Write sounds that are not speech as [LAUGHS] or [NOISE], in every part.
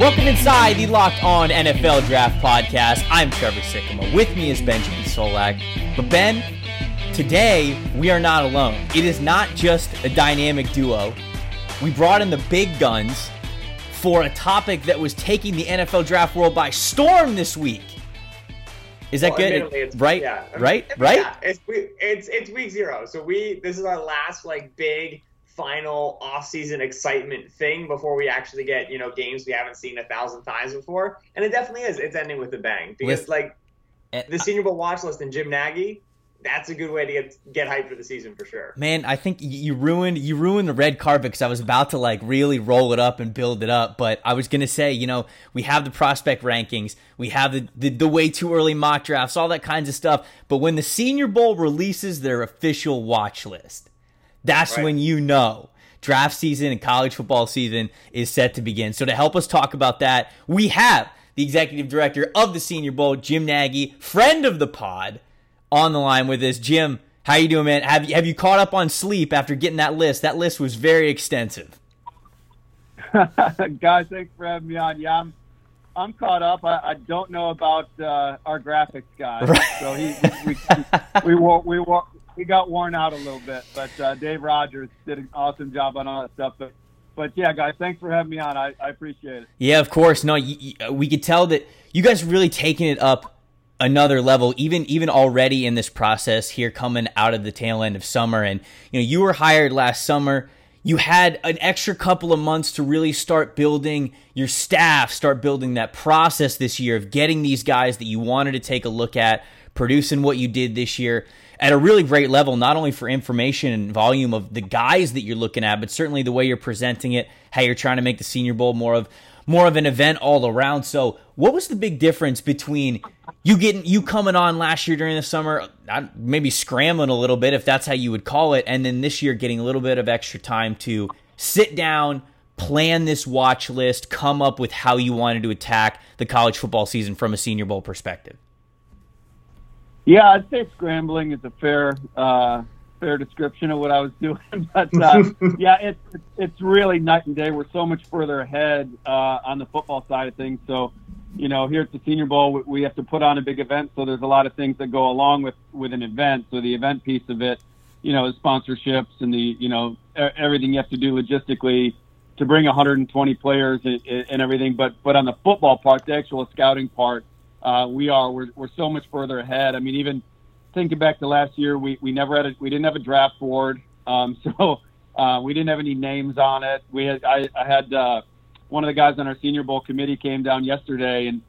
Welcome inside the Locked On NFL Draft Podcast. I'm Trevor Sikkema. With me is Benjamin Solak. But Ben, today we are not alone. It is not just a dynamic duo. We brought in the big guns for a topic that was taking the NFL draft world by storm this week. Is that Well, good? admittedly, it's- right? yeah. I mean, Right? yeah, Right? It's we- it's it's week zero, so we this is our last like big final off-season excitement thing before we actually get you know games we haven't seen a thousand times before, and it definitely is. It's ending with a bang because Listen, like And the Senior Bowl watch list and Jim Nagy, that's a good way to get get hyped for the season for sure. Man, I think you ruined you ruined the red carpet because I was about to like really roll it up and build it up, but I was gonna say, you know, we have the prospect rankings, we have the, the the way too early mock drafts, all that kinds of stuff. But when the Senior Bowl releases their official watch list, that's Right. when you know draft season and college football season is set to begin. So to help us talk about that, we have the executive director of the Senior Bowl, Jim Nagy, friend of the pod, on the line with us. Jim, how you doing, man? Have you have you caught up on sleep after getting that list? That list was very extensive. [LAUGHS] Guys, thanks for having me on. Yeah, I'm, I'm caught up. I, I don't know about uh, our graphics guy, Right. so he we we [LAUGHS] we wore, we got worn out a little bit. But uh, Dave Rogers did an awesome job on all that stuff. But but yeah, guys, thanks for having me on. I, I appreciate it. Yeah, of course. No, you, you- we could tell that you guys really taking it up another level, even even already in this process here, coming out of the tail end of summer. And you know, you were hired last summer. You had an extra couple of months to really start building your staff, start building that process this year of getting these guys that you wanted to take a look at, producing what you did this year at a really great level, not only for information and volume of the guys that you're looking at, but certainly the way you're presenting it, how you're trying to make the Senior Bowl more of more of an event all around. So, what was the big difference between you getting you coming on last year during the summer, maybe scrambling a little bit if that's how you would call it, and then this year getting a little bit of extra time to sit down, plan this watch list, come up with how you wanted to attack the college football season from a Senior Bowl perspective? Yeah, I'd say scrambling is a fair uh, fair description of what I was doing. [LAUGHS] but uh, [LAUGHS] yeah, it's it's really night and day. We're so much further ahead uh, on the football side of things. So, you know, here at the Senior Bowl, we- we have to put on a big event. So there's a lot of things that go along with with an event. So the event piece of it, you know, is sponsorships and the you know everything you have to do logistically to bring 120 players and, and everything. But but on the football part, the actual scouting part uh, we are we're, we're so much further ahead. I mean, even thinking back to last year, we, we never had a, we didn't have a draft board, um, [LAUGHS] so uh, we didn't have any names on it. We had I, I had uh, one of the guys on our Senior Bowl committee came down yesterday and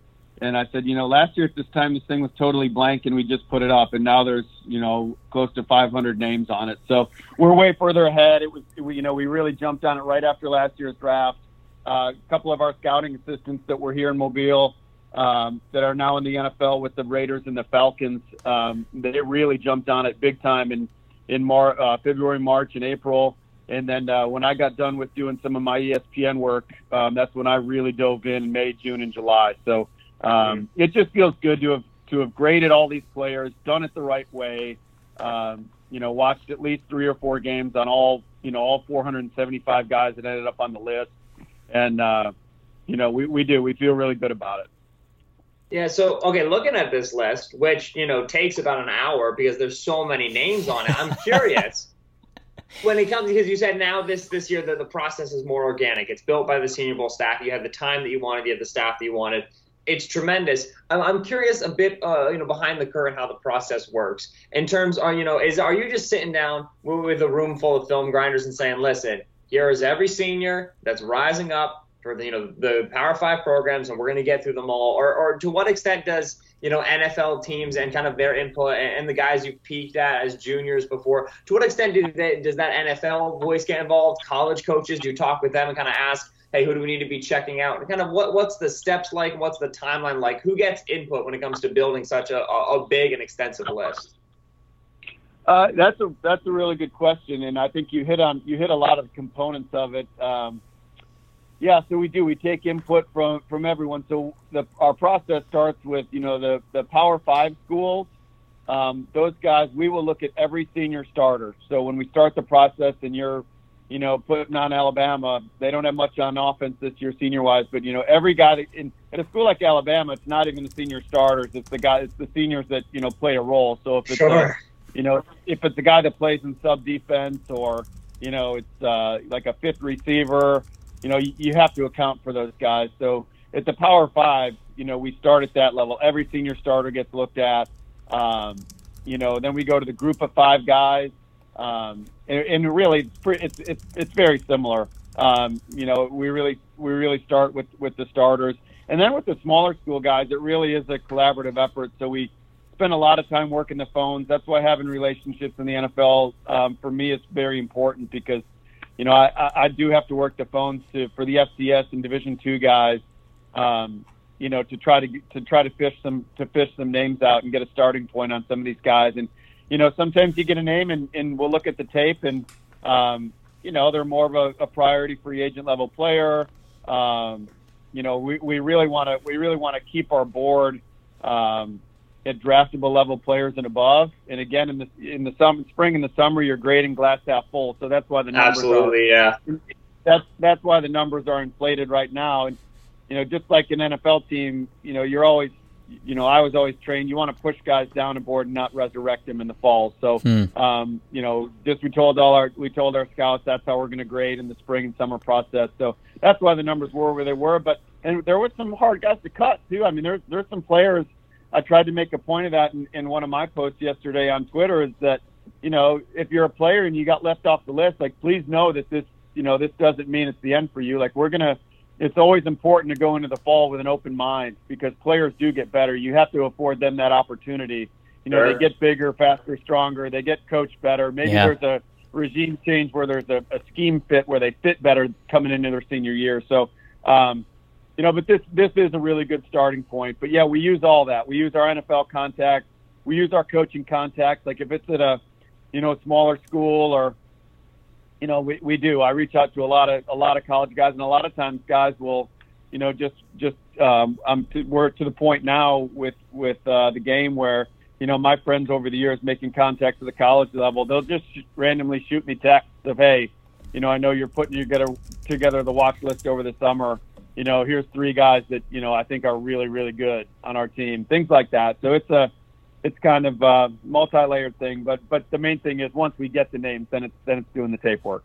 and I said, you know, last year at this time this thing was totally blank and we just put it up, and now there's you know close to 500 names on it. So we're way further ahead. It was we, you know we really jumped on it right after last year's draft. Uh, a couple of our scouting assistants that were here in Mobile um, that are now in the NFL with the Raiders and the Falcons. Um, they really jumped on it big time in in Mar- uh, February, March, and April. And then uh, when I got done with doing some of my ESPN work, um, that's when I really dove in May, June, and July. So um, it just feels good to have to have graded all these players, done it the right way. Um, you know, watched at least three or four games on all you know all 475 guys that ended up on the list, and uh, you know we, we do we feel really good about it. Yeah, so okay, looking at this list, which you know takes about an hour because there's so many names on it. I'm [LAUGHS] curious when it comes because you said now this this year that the process is more organic. It's built by the Senior Bowl staff. You have the time that you wanted. You have the staff that you wanted. It's tremendous. I'm, I'm curious a bit, uh, you know, behind the curtain how the process works in terms. Are you know, is are you just sitting down with with a room full of film grinders and saying, listen, here is every senior that's rising up for the you know the Power Five programs, and we're going to get through them all. Or, or to what extent does you know NFL teams and kind of their input and, and the guys you peeked at as juniors before? To what extent do they, does that NFL voice get involved? College coaches, do you talk with them and kind of ask, hey, who do we need to be checking out? And kind of what what's the steps like? What's the timeline like? Who gets input when it comes to building such a, a, a big and extensive list? Uh, that's a that's a really good question, and I think you hit on you hit a lot of components of it. Um, yeah, so we do. We take input from from everyone. So the our process starts with you know the the Power Five schools. um, those guys, we will look at every senior starter. So when we start the process and you're, you know, putting on Alabama, they don't have much on offense this year, senior wise, but you know, every guy that in at a school like Alabama, it's not even the senior starters; it's the guy, it's the seniors that you know play a role. So if it's Sure. a, you know, if it's a guy that plays in sub defense or you know, it's uh, like a fifth receiver, you know, you, you have to account for those guys. So at the Power Five, you know, we start at that level. Every senior starter gets looked at. Um, you know, then we go to the group of five guys, um, and, and really, it's, it's it's very similar. Um, you know, we really we really start with with the starters, and then with the smaller school guys, it really is a collaborative effort. So we spend a lot of time working the phones. That's why having relationships in the NFL um, for me is very important because you know I, I- do have to work the phones to for the FCS and Division two guys. Um, you know, to try to to try to fish some to fish some names out and get a starting point on some of these guys. And you know, sometimes you get a name and, and we'll look at the tape and um, you know they're more of a, a priority free agent level player. Um, you know, we, we really want to we really want to keep our board um, at draftable level players and above. And again, in the in the summer, spring and the summer, you're grading glass half full. So that's why the numbers are Absolutely, yeah. that's that's why the numbers are inflated right now. And you know, just like an NFL team, you know, you're always, you know, I was always trained. You want to push guys down the board and not resurrect them in the fall. So, Hmm. um, you know, just we told all our we told our scouts that's how we're going to grade in the spring and summer process. So that's why the numbers were where they were. But and there were some hard guys to cut too. I mean, there's there's some players. I tried to make a point of that in, in one of my posts yesterday on Twitter. Is that you know, if you're a player and you got left off the list, like please know that this, you know, this doesn't mean it's the end for you. Like we're gonna, it's always important to go into the fall with an open mind because players do get better. You have to afford them that opportunity. You know, Sure. they get bigger, faster, stronger. They get coached better. Maybe Yeah. there's a regime change where there's a, a scheme fit where they fit better coming into their senior year. So, um, you know, but this this is a really good starting point. But yeah, we use all that. We use our NFL contacts. We use our coaching contacts. Like if it's at a, you know, smaller school or, you know, we, we do. I reach out to a lot of a lot of college guys, and a lot of times guys will, you know, just just um, I'm to, we're to the point now with with uh, the game where you know my friends over the years making contacts at the college level, they'll just randomly shoot me texts of hey, you know, I know you're putting together together the watch list over the summer. You know, here's three guys that you know I think are really really good on our team, things like that. So it's a it's kind of a multi-layered thing, but but the main thing is once we get the names, then it's then it's doing the tape work.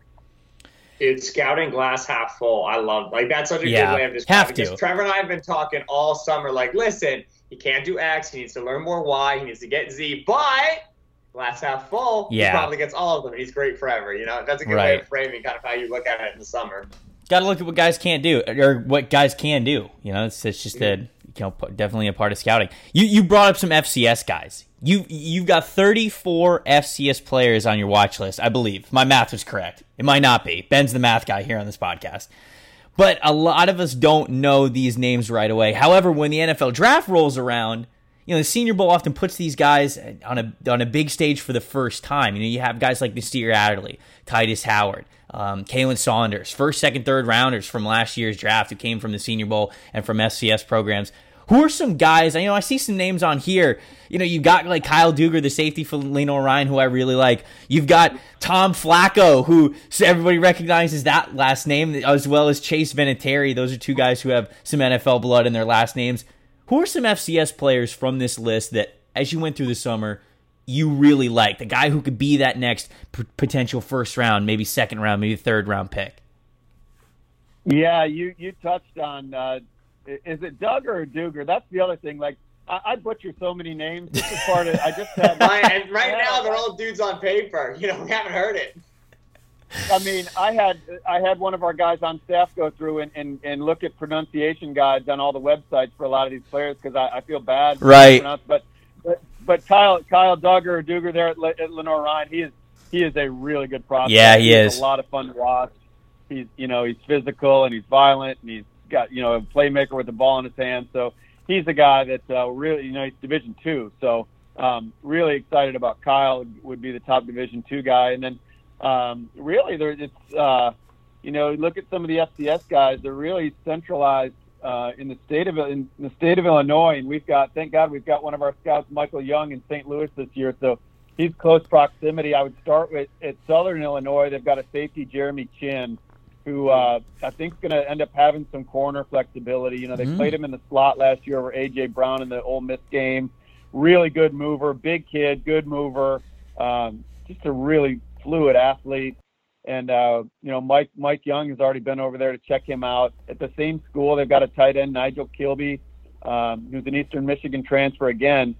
Dude, scouting glass half full. I love like that's such a Yeah, good way of have describing to. because Trevor and I have been talking all summer. Like, listen, he can't do X. He needs to learn more Y. He needs to get Z. But glass half full. Yeah. he probably gets all of them. He's great forever. You know, that's a good way of framing kind of how you look at it in the summer. Got to look at what guys can't do, or what guys can do. You know, it's, it's just a you know definitely a part of scouting. You you brought up some FCS guys. You you've got 34 FCS players on your watch list, I believe. My math was correct. It might not be. Ben's the math guy here on this podcast. But a lot of us don't know these names right away. However, when the NFL draft rolls around, you know, the Senior Bowl often puts these guys on a on a big stage for the first time. You know, you have guys like Nasir Adderley, Tytus Howard, um, Khalen Saunders, first, second, third rounders from last year's draft who came from the Senior Bowl and from FCS programs. Who are some guys? I know I see some names on here. You know, you've got like Kyle Duger, the safety for Lenoir-Rhyne, who I really like. You've got Tom Flacco, who everybody recognizes that last name, as well as Chase Vinatieri. Those are two guys who have some NFL blood in their last names. Who are some FCS players from this list that, as you went through the summer, you really like? The guy who could be that next p- potential first round, maybe second round, maybe third round pick. Yeah, you you touched on. Uh, is it Doug or Duger? That's the other thing. Like I, I butcher so many names. This is part of. I just had. [LAUGHS] Right, and right now they're all dudes on paper. [LAUGHS] You know, we haven't heard it. I mean, I had I had one of our guys on staff go through and, and, and look at pronunciation guides on all the websites for a lot of these players because I, I feel bad. Right. But but Kyle Kyle Dugger or Duger there at, Le- at Lenoir-Rhyne, he is he is a really good prospect. Yeah, he He's is. a lot of fun to watch. He's you know he's physical and he's violent and he's got you know a playmaker with the ball in his hand. So he's a guy that uh, really you know he's Division two. So um, really excited about Kyle would be the top Division two guy, and then um, really there it's uh, you know look at some of the FCS guys. They're really centralized uh, in the state of in the state of Illinois, and we've got thank God we've got one of our scouts, Michael Young, in St. Louis this year. So he's close proximity. I would start with at Southern Illinois. They've got a safety, Jeremy Chinn, who uh, I think is going to end up having some corner flexibility. You know, they mm-hmm. played him in the slot last year over AJ Brown in the Ole Miss game. Really good mover, big kid, good mover. Um, just a really fluid athlete. And uh, you know, Mike Mike Young has already been over there to check him out. At the same school, they've got a tight end, Nigel Kilby, um, who's an Eastern Michigan transfer again.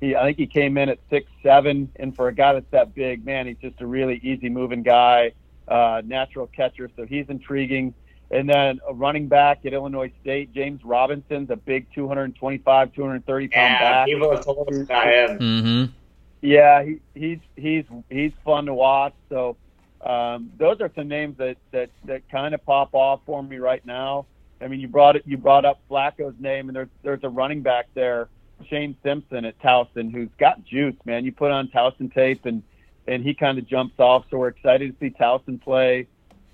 He, I think he came in at six seven, and for a guy that's that big, man, he's just a really easy moving guy, uh, natural catcher. So he's intriguing. And then a running back at Illinois State, James Robinson's a big 225, 230 pound yeah, back. people have told us about him. Mm-hmm. Yeah, he, he's he's he's fun to watch. So um, those are some names that that that kind of pop off for me right now. I mean, you brought it you brought up Flacco's name, and there's there's a running back there, Shane Simpson at Towson, who's got juice, man. You put on Towson tape, and and he kind of jumps off. So we're excited to see Towson play.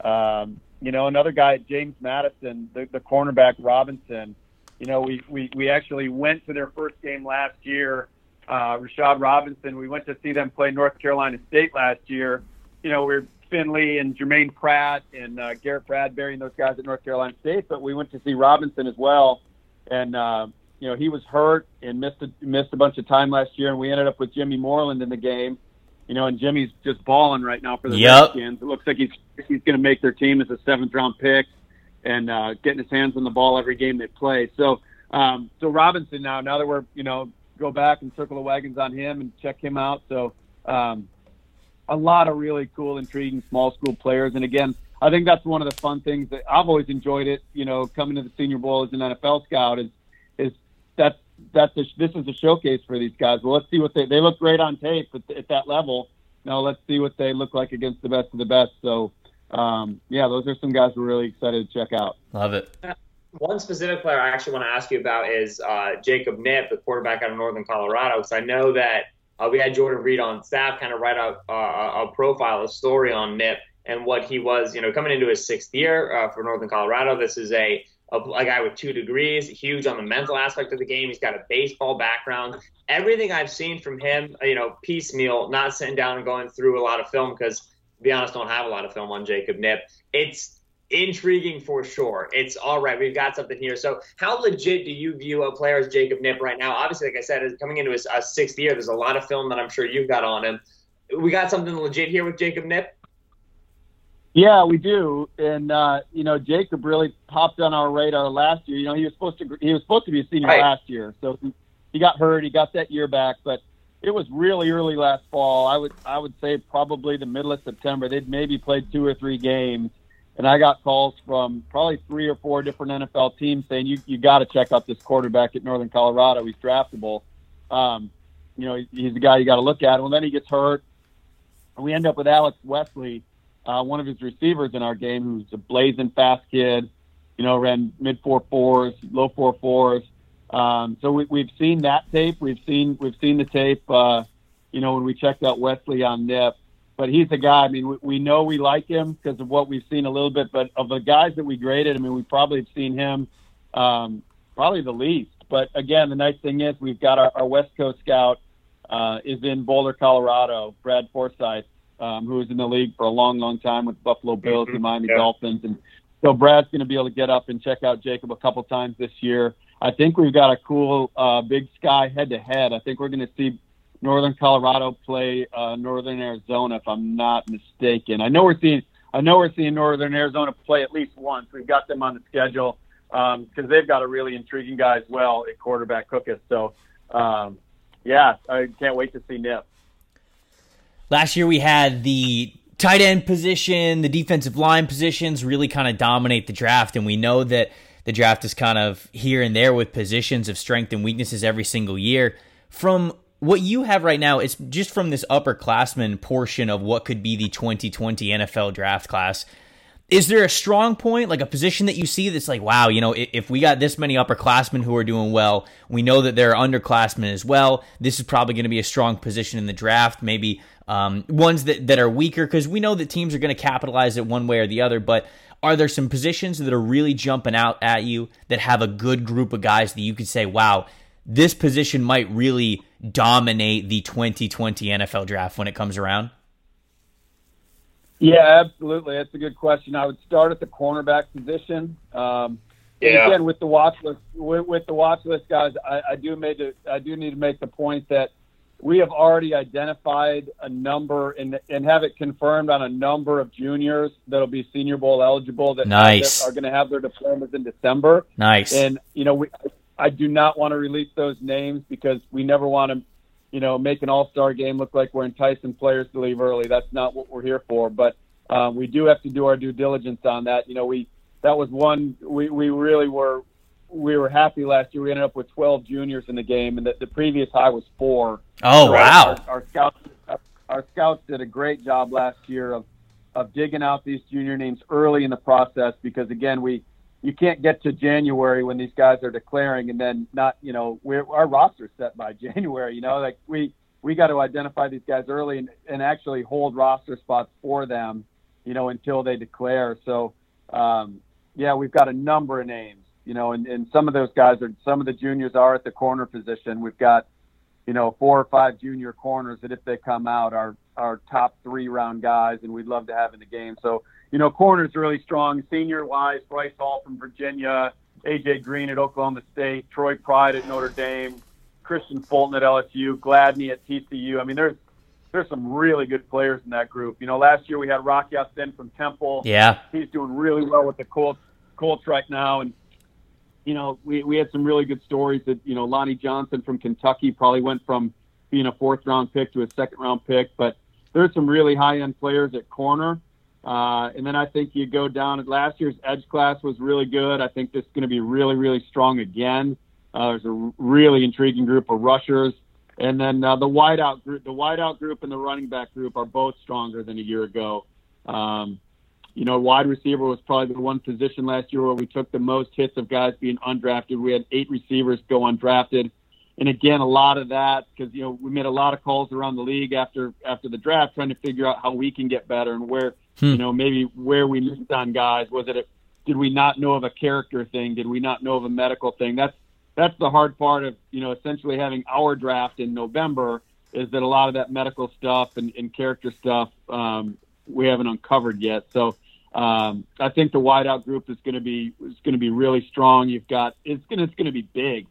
Um, you know, another guy, James Madison, the, the cornerback Robinson. You know, we, we we actually went to their first game last year uh, Rashad Robinson. We went to see them play North Carolina State last year. You know, we are Finley and Jermaine Pratt and uh, Garrett Bradbury and those guys at North Carolina State, but we went to see Robinson as well. And, uh, you know, he was hurt and missed a, missed a bunch of time last year, and we ended up with Jimmy Moreland in the game. You know, and Jimmy's just balling right now for the yep. Redskins. It looks like he's he's going to make their team as a seventh round pick and uh, getting his hands on the ball every game they play. So, um, so Robinson now, now that we're you know go back and circle the wagons on him and check him out. So um, a lot of really cool, intriguing small school players. And again, I think that's one of the fun things that I've always enjoyed it. You know, coming to the Senior Bowl as an NFL scout is is that's that's a, this is a showcase for these guys. Well, let's see what they they look great on tape at, at that level. Now let's see what they look like against the best of the best. So um, yeah, those are some guys we're really excited to check out. Love it. One specific player I actually want to ask you about is uh, Jacob Knipp, the quarterback out of Northern Colorado, because I know that uh, we had Jordan Reid on staff kind of write out uh, a profile, a story on Knipp and what he was, you know, coming into his sixth year uh, for Northern Colorado. This is a, a, a guy with two degrees, huge on the mental aspect of the game. He's got a baseball background. Everything I've seen from him, you know, piecemeal, not sitting down and going through a lot of film because, to be honest, don't have a lot of film on Jacob Knipp. It's intriguing for sure. It's all right. We've got something here. So, how legit do you view a player as Jacob Knipp right now? Obviously, like I said, coming into his uh, sixth year, there's a lot of film that I'm sure you've got on him. We got something legit here with Jacob Knipp. Yeah, we do, and uh, you know, Jacob really popped on our radar last year. You know, he was supposed to he was supposed to be a senior right. last year, so he, he got hurt. He got that year back, but it was really early last fall. I would I would say probably the middle of September. They'd maybe played two or three games and I got calls from probably three or four different NFL teams saying you you got to check out this quarterback at Northern Colorado. He's draftable. Um, you know, he's the guy you got to look at. Well, then he gets hurt, and we end up with Alex Wesley, uh, one of his receivers in our game, who's a blazing fast kid. You know, ran mid four fours, low four fours. Um, so we, we've seen that tape. We've seen we've seen the tape. Uh, you know, when we checked out Wesley on Knipp but he's a guy. I mean, we, we know we like him because of what we've seen a little bit. But of the guys that we graded, I mean, we probably have seen him um, probably the least. But again, the nice thing is we've got our, our West Coast scout uh, is in Boulder, Colorado, Brad Forsyth, um, who was in the league for a long, long time with Buffalo Bills mm-hmm. and Miami yeah. Dolphins, and so Brad's going to be able to get up and check out Jacob a couple times this year. I think we've got a cool uh, Big Sky head to head. I think we're going to see Northern Colorado play uh, Northern Arizona, if I'm not mistaken. I know we're seeing I know we're seeing Northern Arizona play at least once. We've got them on the schedule because um, they've got a really intriguing guy as well at quarterback Cookus. So, um, yeah, I can't wait to see Knipp. Last year we had the tight end position, the defensive line positions really kind of dominate the draft, and we know that the draft is kind of here and there with positions of strength and weaknesses every single year. From what you have right now is just from this upperclassman portion of what could be the 2020 NFL draft class. Is there a strong point, like a position that you see that's like, wow, you know, if we got this many upperclassmen who are doing well, we know that there are underclassmen as well. This is probably going to be a strong position in the draft. Maybe um, ones that, that are weaker because we know that teams are going to capitalize it one way or the other. But are there some positions that are really jumping out at you that have a good group of guys that you could say, wow, this position might really dominate the 2020 NFL draft when it comes around? Yeah, absolutely. That's a good question. I would start at the cornerback position. Um, yeah. Again, with the watch list, with, with the watch list guys, I, I do made to, I do need to make the point that we have already identified a number and and have it confirmed on a number of juniors that'll be Senior Bowl eligible that, nice. that are going to have their diplomas in December. Nice. And you know, we I do not want to release those names because we never want to, you know, make an All Star game look like we're enticing players to leave early. That's not what we're here for. But um, we do have to do our due diligence on that. You know, we that was one we, we really were we were happy last year. We ended up with 12 juniors in the game, and the, the previous high was four. Oh so wow! Our, our scouts our scouts did a great job last year of of digging out these junior names early in the process because again we you can't get to January when these guys are declaring and then not you know we're our roster's set by [LAUGHS] January you know like we we got to identify these guys early and, and actually hold roster spots for them you know until they declare so um, yeah we've got a number of names you know, and, and some of those guys are some of the juniors are at the corner position. We've got, you know, four or five junior corners that if they come out are are top three round guys and we'd love to have in the game. So, you know, corners are really strong. Senior wise, Bryce Hall from Virginia, AJ Green at Oklahoma State, Troy Pride at Notre Dame, Kristian Fulton at LSU, Gladney at TCU. I mean, there's there's some really good players in that group. You know, last year we had Rocky Ya-Sin from Temple. Yeah. He's doing really well with the Colts Colts right now and you know, we, we had some really good stories that, you know, Lonnie Johnson from Kentucky probably went from being a fourth round pick to a second round pick, but there's some really high end players at corner. Uh, and then I think you go down last year's edge class was really good. I think this is going to be really, really strong again. Uh, there's a really intriguing group of rushers. And then uh, the wideout group, the wideout group and the running back group are both stronger than a year ago. Um, you know, wide receiver was probably the one position last year where we took the most hits of guys being undrafted. We had eight receivers go undrafted. And again, a lot of that because you know we made a lot of calls around the league after after the draft, trying to figure out how we can get better and where hmm. you know maybe where we missed on guys. Was it a, did we not know of a character thing? Did we not know of a medical thing? That's that's the hard part of you know essentially having our draft in November is that a lot of that medical stuff and, and character stuff um, we haven't uncovered yet. So um, I think the wideout group is going to be is going to be really strong. You've got it's going to it's going to be big.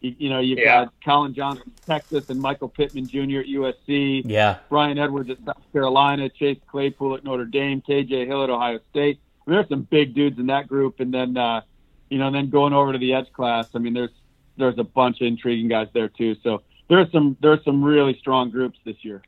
You, you know, you've yeah. got Collin Johnson, Texas, and Michael Pittman Jr. at USC. Yeah. Bryan Edwards at South Carolina, Chase Claypool at Notre Dame, KJ Hill at Ohio State. I mean, there's some big dudes in that group, and then uh, you know, then going over to the edge class. I mean, there's there's a bunch of intriguing guys there too. So there's some there's some really strong groups this year.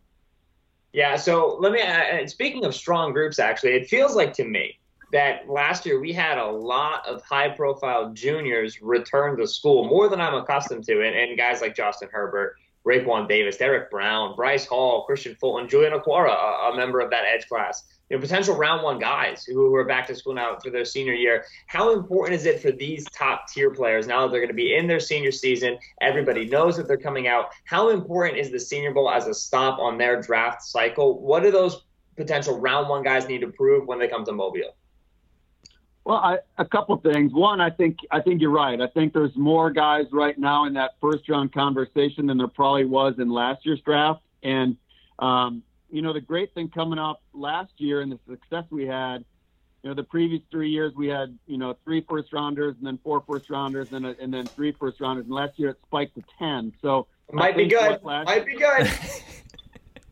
Yeah, so let me. Uh, speaking of strong groups, actually, it feels like to me that last year we had a lot of high-profile juniors return to school, more than I'm accustomed to, and, and guys like Justin Herbert, Raekwon Davis, Derrick Brown, Bryce Hall, Kristian Fulton, Julian Okwara, a, a member of that edge class you know, potential round one guys who are back to school now for their senior year. How important is it for these top tier players now that they're going to be in their senior season? Everybody knows that they're coming out. How important is the Senior Bowl as a stop on their draft cycle? What do those potential round one guys need to prove when they come to Mobile? Well, I, a couple things. One, I think I think you're right. I think there's more guys right now in that first round conversation than there probably was in last year's draft, and um, you know, the great thing coming up last year and the success we had, you know, the previous three years we had, you know, three first rounders and then four first rounders and, and then three first rounders. And last year it spiked to 10. So might be good. Might be good.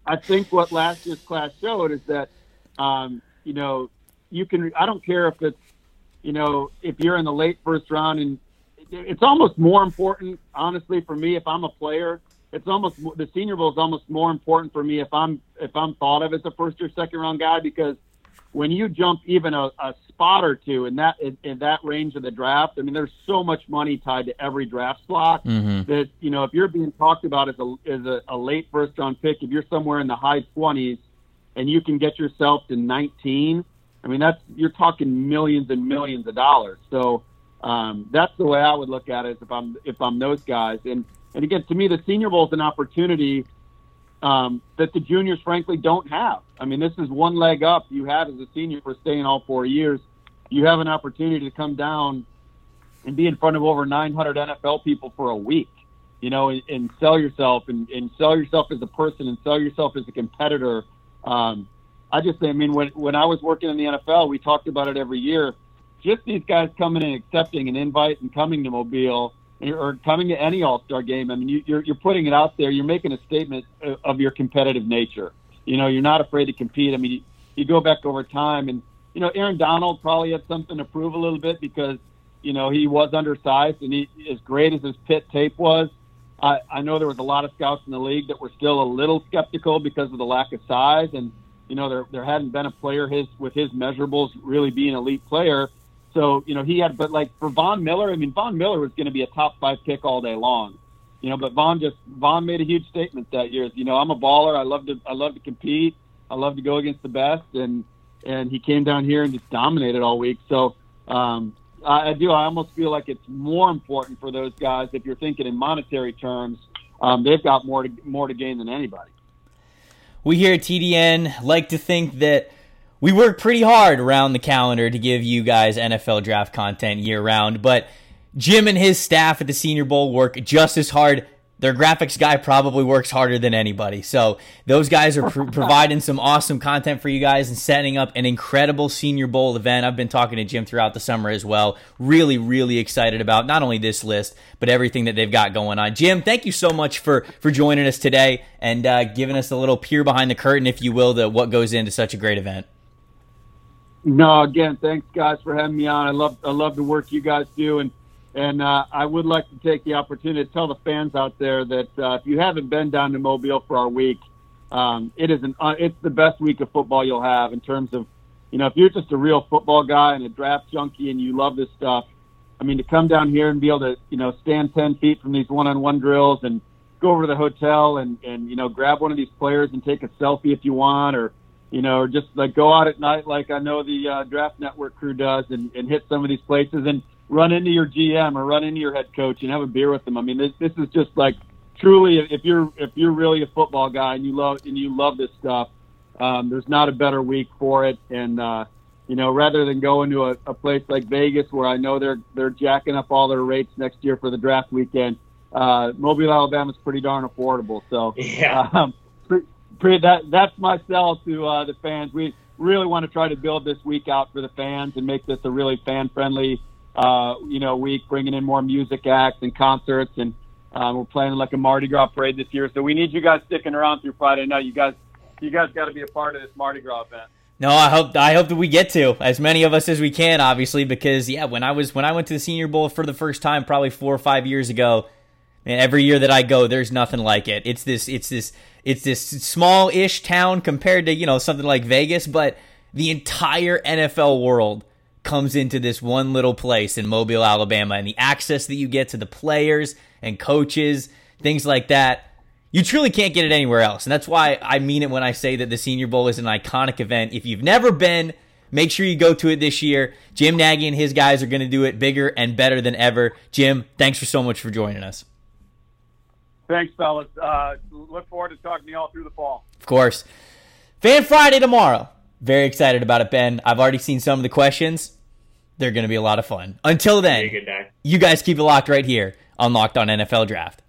I think what last year's class showed is that, um, you know, you can, I don't care if it's, you know, if you're in the late first round and it's almost more important, honestly, for me, if I'm a player it's almost the Senior Bowl is almost more important for me if I'm if I'm thought of as a first or second round guy because when you jump even a, a spot or two in that in, in, that range of the draft, I mean, there's so much money tied to every draft slot mm-hmm. that you know if you're being talked about as a as a, a late first round pick, if you're somewhere in the high 20s and you can get yourself to 19, I mean that's you're talking millions and millions of dollars. So um, that's the way I would look at it if I'm if I'm those guys and and again, to me, the Senior Bowl is an opportunity um, that the juniors, frankly, don't have. I mean, this is one leg up you have as a senior for staying all four years. you have an opportunity to come down and be in front of over 900 NFL people for a week, you know, and, and sell yourself and, and sell yourself as a person and sell yourself as a competitor. Um, I just, say I mean, when when I was working in the NFL, we talked about it every year. Just these guys coming and accepting an invite and coming to Mobile or coming to any All Star game. I mean, you, you're you're putting it out there. You're making a statement of your competitive nature. You know, you're not afraid to compete. I mean, you, you go back over time, and you know, Aaron Donald probably had something to prove a little bit because you know he was undersized, and he as great as his Pitt tape was. I, I know there was a lot of scouts in the league that were still a little skeptical because of the lack of size and you know, there there hadn't been a player his with his measurables really be an elite player. So you know he had, but like for Von Miller, I mean Von Miller was going to be a top five pick all day long, you know. But Von just Von made a huge statement that year. You know, I'm a baller. I love to I love to compete. I love to go against the best, and and he came down here and just dominated all week. So um, I, I do. I almost feel like it's more important for those guys if you're thinking in monetary terms. Um, they've got more to more to gain than anybody we here at TDN like to think that we work pretty hard around the calendar to give you guys NFL draft content year round, but Jim and his staff at the Senior Bowl work just as hard their graphics guy probably works harder than anybody. So those guys are pr- [LAUGHS] providing some awesome content for you guys and setting up an incredible Senior Bowl event. I've been talking to Jim throughout the summer as well. Really, really excited about not only this list but everything that they've got going on. Jim, thank you so much for for joining us today and uh, giving us a little peer behind the curtain, if you will, to what goes into such a great event. No, again, thanks guys for having me on. I love I love the work you guys do and and uh, I would like to take the opportunity to tell the fans out there that uh, if you haven't been down to Mobile for our week, um, it is an uh, it's the best week of football you'll have in terms of, you know, if you're just a real football guy and a draft junkie and you love this stuff, I mean, to come down here and be able to, you know, stand 10 feet from these one-on-one drills and go over to the hotel and, and, you know, grab one of these players and take a selfie if you want, or, you know, or just like go out at night like I know the uh, draft network crew does and, and hit some of these places. And, run into your GM or run into your head coach and have a beer with them. I mean, this this is just like truly if you're if you're really a football guy and you love and you love this stuff, um, there's not a better week for it. And uh, you know, rather than going to a, a place like Vegas where I know they're they're jacking up all their rates next year for the draft weekend, uh, Mobile, Alabama is pretty darn affordable. So yeah. [LAUGHS] Um, pre, pre, that that's my sell to uh, the fans. We really want to try to build this week out for the fans and make this a really fan friendly uh, you know, week, bringing in more music acts and concerts, and uh, we're planning like a Mardi Gras parade this year. So we need you guys sticking around through Friday night. You guys, you guys got to be a part of this Mardi Gras event. No, I hope I hope that we get to as many of us as we can, obviously, because yeah, when I was when I went to the Senior Bowl for the first time, probably four or five years ago, and every year that I go, there's nothing like it. It's this, it's this, it's this small-ish town compared to you know something like Vegas, but the entire NFL world comes into this one little place in Mobile, Alabama, and the access that you get to the players and coaches, things like that. You truly can't get it anywhere else. And that's why I mean it when I say that the Senior Bowl is an iconic event. If you've never been, make sure you go to it this year. Jim Nagy and his guys are going to do it bigger and better than ever. Jim, thanks for so much for joining us. Thanks, fellas. Uh, look forward to talking to you all through the fall. Of course. Fan Friday tomorrow. Very excited about it, Ben. I've already seen some of the questions. They're going to be a lot of fun. Until then, you guys keep it locked right here on Locked On NFL Draft.